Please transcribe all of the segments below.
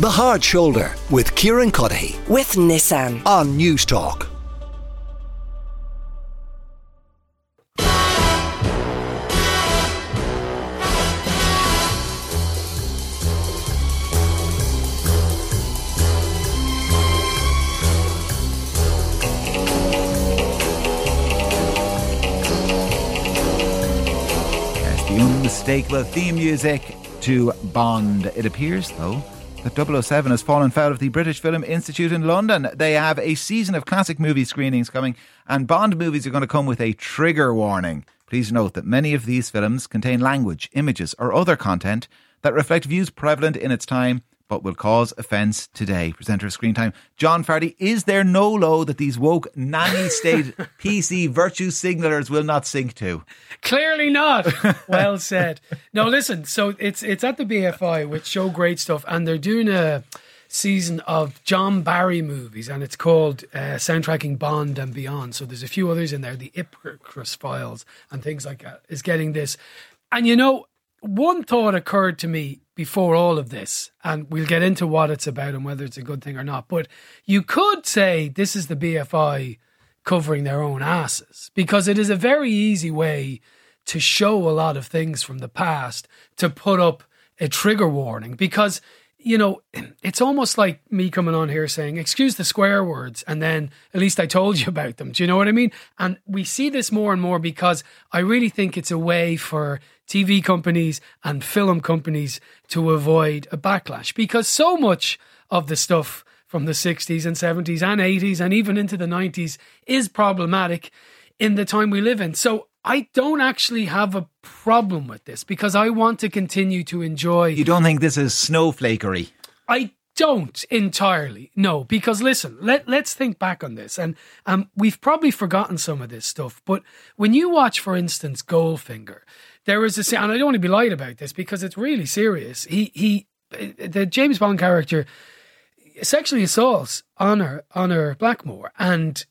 The Hard Shoulder with Kieran Cuddihy with Nissan. on Newstalk. Yes, the unmistakable theme music to Bond. It appears, though, that 007 has fallen foul of the British Film Institute in London. They have a season of classic movie screenings coming, and Bond movies are going to come with a trigger warning. Please note that many of these films contain language, images, or other content that reflect views prevalent in its time but will cause offence today. Presenter of Screen Time, John Fardy. Is there no low that these woke nanny state PC virtue signalers will not sink to? Clearly not. well said. No, listen. So it's it's at the BFI, which show great stuff, and they're doing a season of John Barry movies, and it's called uh, Soundtracking Bond and Beyond. So there's a few others in there, the Ipcress Files and things like that. Is getting this, and you know, one thought occurred to me before all of this, and we'll get into what it's about and whether it's a good thing or not. But you could say this is the BFI covering their own asses because it is a very easy way to show a lot of things from the past to put up a trigger warning because you know it's almost like me coming on here saying excuse the square words and then at least I told you about them do you know what I mean and we see this more and more because I really think it's a way for TV companies and film companies to avoid a backlash because so much of the stuff from the 60s and 70s and 80s and even into the 90s is problematic in the time we live in. So I don't actually have a problem with this because I want to continue to enjoy. You don't think this is snowflakery? I don't entirely. No, because listen, let let's think back on this, and um, we've probably forgotten some of this stuff. But when you watch, for instance, Goldfinger, there was a and I don't want to be lied about this because it's really serious. He he, the James Bond character sexually assaults Honor Honor Blackman, and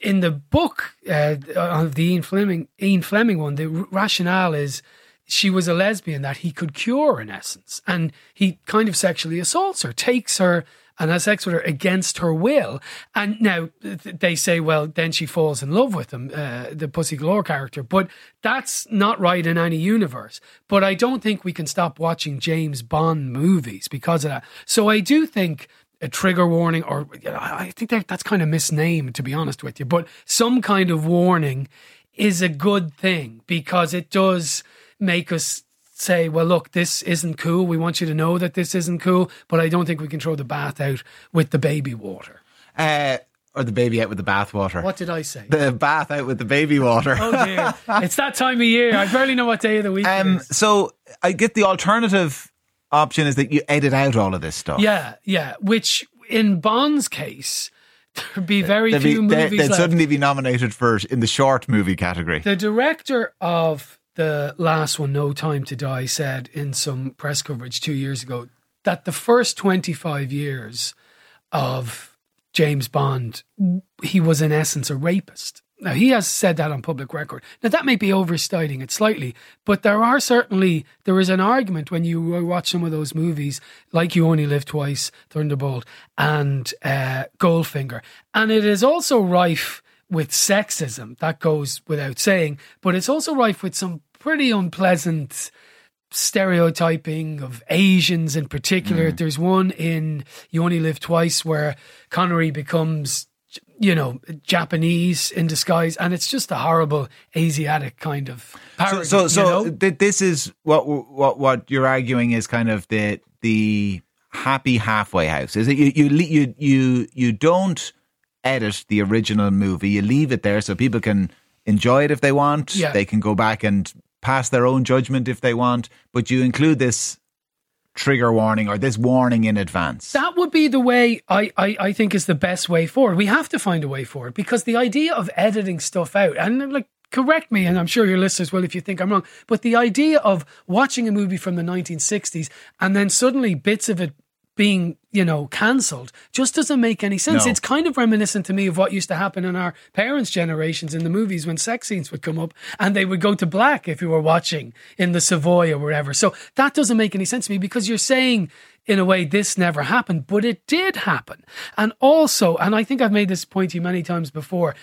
in the book uh, of the Ian Fleming Ian Fleming one, the r- rationale is she was a lesbian that he could cure in essence, and he kind of sexually assaults her, takes her. And has sex with her against her will, and now th- they say, well, then she falls in love with him, uh, the Pussy Galore character. But that's not right in any universe. But I don't think we can stop watching James Bond movies because of that. So I do think a trigger warning, or you know, I think that that's kind of misnamed, to be honest with you. But some kind of warning is a good thing because it does make us say, well, look, this isn't cool. We want you to know that this isn't cool, but I don't think we can throw the bath out with the baby water. Uh, or the baby out with the bathwater? What did I say? The bath out with the baby water. oh dear, it's that time of year. I barely know what day of the week um, so I get the alternative option is that you edit out all of this stuff. Yeah, yeah. Which in Bond's case, there'd be very They'd, few be, movies they'd left. suddenly be nominated for in the short movie category. The director of the last one, No Time to Die, said in some press coverage two years ago that the first 25 years of James Bond, he was in essence a rapist. Now, he has said that on public record. Now, that may be overstating it slightly, but there are certainly, there is an argument when you watch some of those movies, like You Only Live Twice, Thunderball, and uh, Goldfinger. And it is also rife with sexism, that goes without saying, but it's also rife with some pretty unpleasant stereotyping of Asians in particular. There's one in You Only Live Twice where Connery becomes, you know, Japanese in disguise, and it's just a horrible Asiatic kind of So, parody. so, so you know? th- this is what what what you're arguing is kind of the the happy halfway house. Is it you you you you you don't edit the original movie. You leave it there so people can enjoy it if they want. Yeah. They can go back and pass their own judgment if they want. But you include this trigger warning or this warning in advance. That would be the way I, I, I think is the best way forward. We have to find a way forward because the idea of editing stuff out and like correct me, and I'm sure your listeners will if you think I'm wrong, but the idea of watching a movie from the 1960s and then suddenly bits of it being, you know, cancelled just doesn't make any sense. No. It's kind of reminiscent to me of what used to happen in our parents' generations in the movies when sex scenes would come up and they would go to black if you were watching in the Savoy or wherever. So that doesn't make any sense to me because you're saying in a way this never happened, but it did happen. And also, and I think I've made this point to you many times before,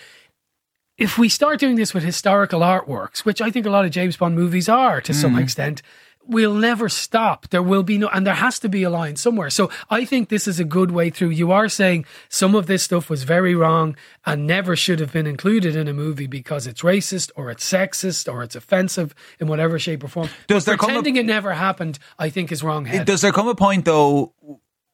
if we start doing this with historical artworks, which I think a lot of James Bond movies are to some mm. extent, we'll never stop. There will be no, and there has to be a line somewhere. So I think this is a good way through. You are saying some of this stuff was very wrong and never should have been included in a movie because it's racist or it's sexist or it's offensive in whatever shape or form. Does But there come a- pretending it never happened, I think, is wrong. Does there come a point though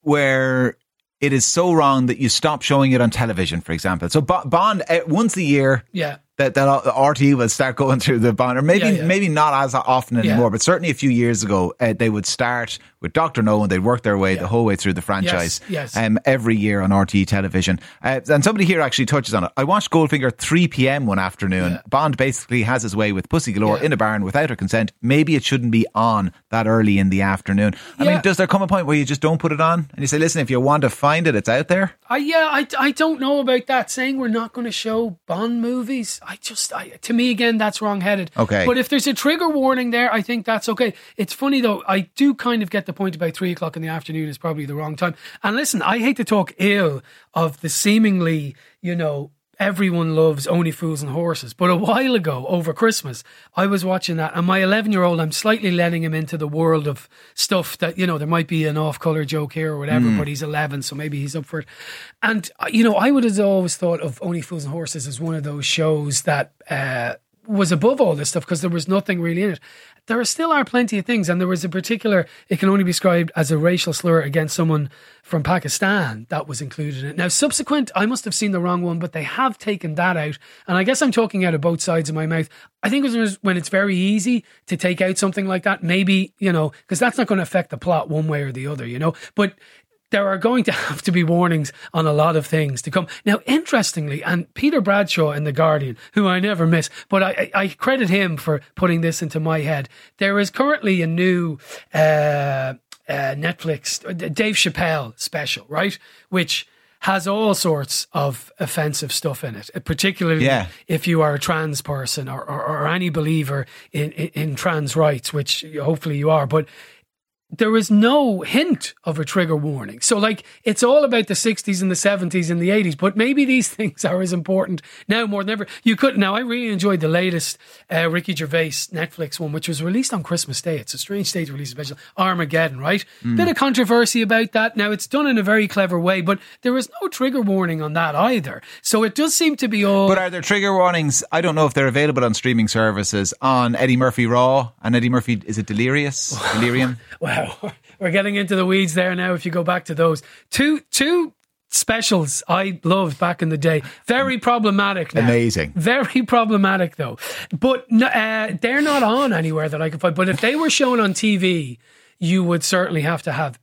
where it is so wrong that you stop showing it on television, for example? So Bond uh, once a year. Yeah. That, that RTÉ will start going through the Bond, or maybe Yeah, yeah. maybe not as often Yeah. anymore, but certainly a few years ago, uh, they would start with Doctor No, and they'd work their way the whole way through the franchise. yes. yes. Um, every year on RTÉ television, uh, and somebody here actually touches on it. I watched Goldfinger at three p.m. one afternoon. Yeah. Bond basically has his way with Pussy Galore Yeah. in a barn without her consent. Maybe it shouldn't be on that early in the afternoon. I Yeah. mean, does there come a point where you just don't put it on and you say, "Listen, if you want to find it, it's out there." I yeah, I, I don't know about that. Saying we're not going to show Bond movies, I just I, to me again that's wrong headed. Okay. but if there's a trigger warning there, I think that's okay. It's funny though. I do kind of get the point about three o'clock in the afternoon is probably the wrong time. And listen, I hate to talk ill of the seemingly you know. Everyone loves Only Fools and Horses. But a while ago, over Christmas, I was watching that, and my 11 year old, I'm slightly letting him into the world of stuff that, you know, there might be an off color joke here or whatever, but he's 11, so maybe he's up for it. And, uh, you know, I would have always thought of Only Fools and Horses as one of those shows that uh, was above all this stuff because there was nothing really in it. There are, still are plenty of things, and there was a particular, it can only be described as a racial slur against someone from Pakistan that was included in it. Now, subsequent, I must have seen the wrong one, but they have taken that out. And I guess I'm talking out of both sides of my mouth. I think it was when it's very easy to take out something like that, maybe, you know, because that's not going to affect the plot one way or the other, you know. But there are going to have to be warnings on a lot of things to come. Now, interestingly, and Peter Bradshaw in The Guardian, who I never miss, but I, I credit him for putting this into my head. There is currently a new uh, uh, Netflix, uh, Dave Chappelle special, right? Which has all sorts of offensive stuff in it, uh, particularly Yeah. if you are a trans person or, or, or any believer in, in, in trans rights, which hopefully you are. But there is no hint of a trigger warning. So, like, it's all about the 60s and the 70s and the 80s, but maybe these things are as important now more than ever. You could, now, I really enjoyed the latest uh, Ricky Gervais Netflix one, which was released on Christmas Day. It's a strange day to release a special, Armageddon, right? Bit of controversy about that. Now, it's done in a very clever way, but there is no trigger warning on that either. So, it does seem to be all. But are there trigger warnings? I don't know if they're available on streaming services on Eddie Murphy Raw and Eddie Murphy. Is it Delirious? Delirium. Wow, we're getting into the weeds there now. If you go back to those two two specials I loved back in the day, very problematic. Now. Amazing. very problematic though. But uh, they're not on anywhere that I can find. But if they were shown on TV, you would certainly have to have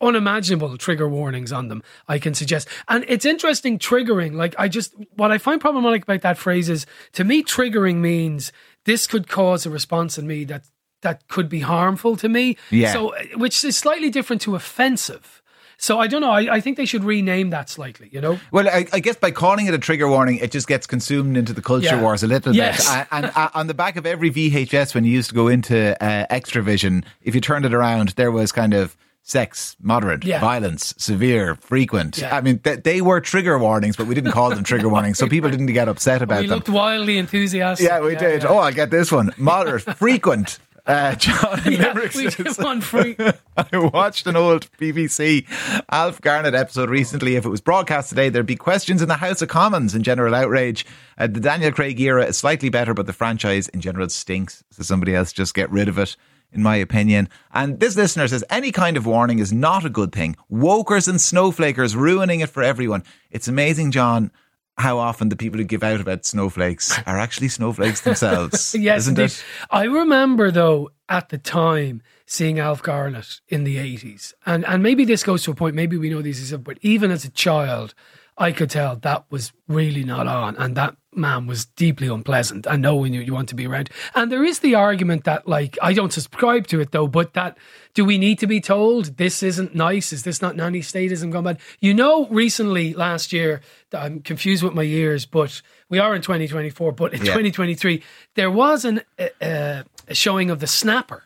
unimaginable trigger warnings on them i can suggest and it's interesting triggering like i just what i find problematic about that phrase is to me triggering means this could cause a response in me that that could be harmful to me Yeah. so which is slightly different to offensive so i don't know i, I think they should rename that slightly you know Well, I, I guess by calling it a trigger warning, it just gets consumed into the culture Yeah. wars a little Yes. bit. And, and uh, on the back of every VHS, when you used to go into uh, Xtra-vision, if you turned it around, there was kind of sex, moderate, Yeah. violence, severe, frequent. Yeah. I mean, th- they were trigger warnings, but we didn't call them trigger warnings, so people didn't get upset about we them. looked wildly enthusiastic yeah, we did. yeah. Oh, I get this one. Moderate, frequent. Uh, John yeah, Limerick we says- one free I watched an old BBC Alf Garnett episode recently. If it was broadcast today, there'd be questions in the House of Commons and general outrage. Uh, the Daniel Craig era is slightly better, but the franchise in general stinks. So somebody else just get rid of it, in my opinion. And this listener says any kind of warning is not a good thing. Wokers and snowflakers ruining it for everyone. It's amazing, John. How often the people who give out about snowflakes are actually snowflakes themselves, Yes, isn't indeed. it? I remember though at the time seeing Alf Garnett in the eighties, and and maybe this goes to a point. Maybe we know these, but even as a child, I could tell that was really not on, and that man was deeply unpleasant and no one you, you want to be around. And there is the argument that, like, I don't subscribe to it though, but that do we need to be told this isn't nice? Is this not nanny statism gone bad? You know, recently last year, I'm confused with my years, but we are in 2024, but in Yeah. 2023, there was an, uh, a showing of the snapper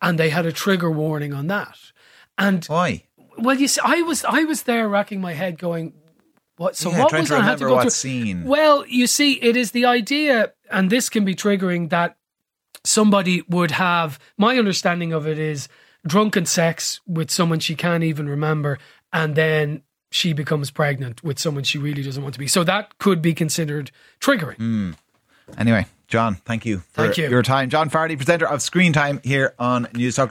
and they had a trigger warning on that. And Why? Well, you see, I was I was there racking my head, going, "What? So Yeah, what trying was to I had to go what through?" scene. Well, you see, it is the idea, and this can be triggering that somebody would have. My understanding of it is drunken sex with someone she can't even remember, and then she becomes pregnant with someone she really doesn't want to be. So that could be considered triggering. Hmm. Anyway, John, thank you for Thank you. your time. John Fardy, presenter of Screen Time here on Newstalk.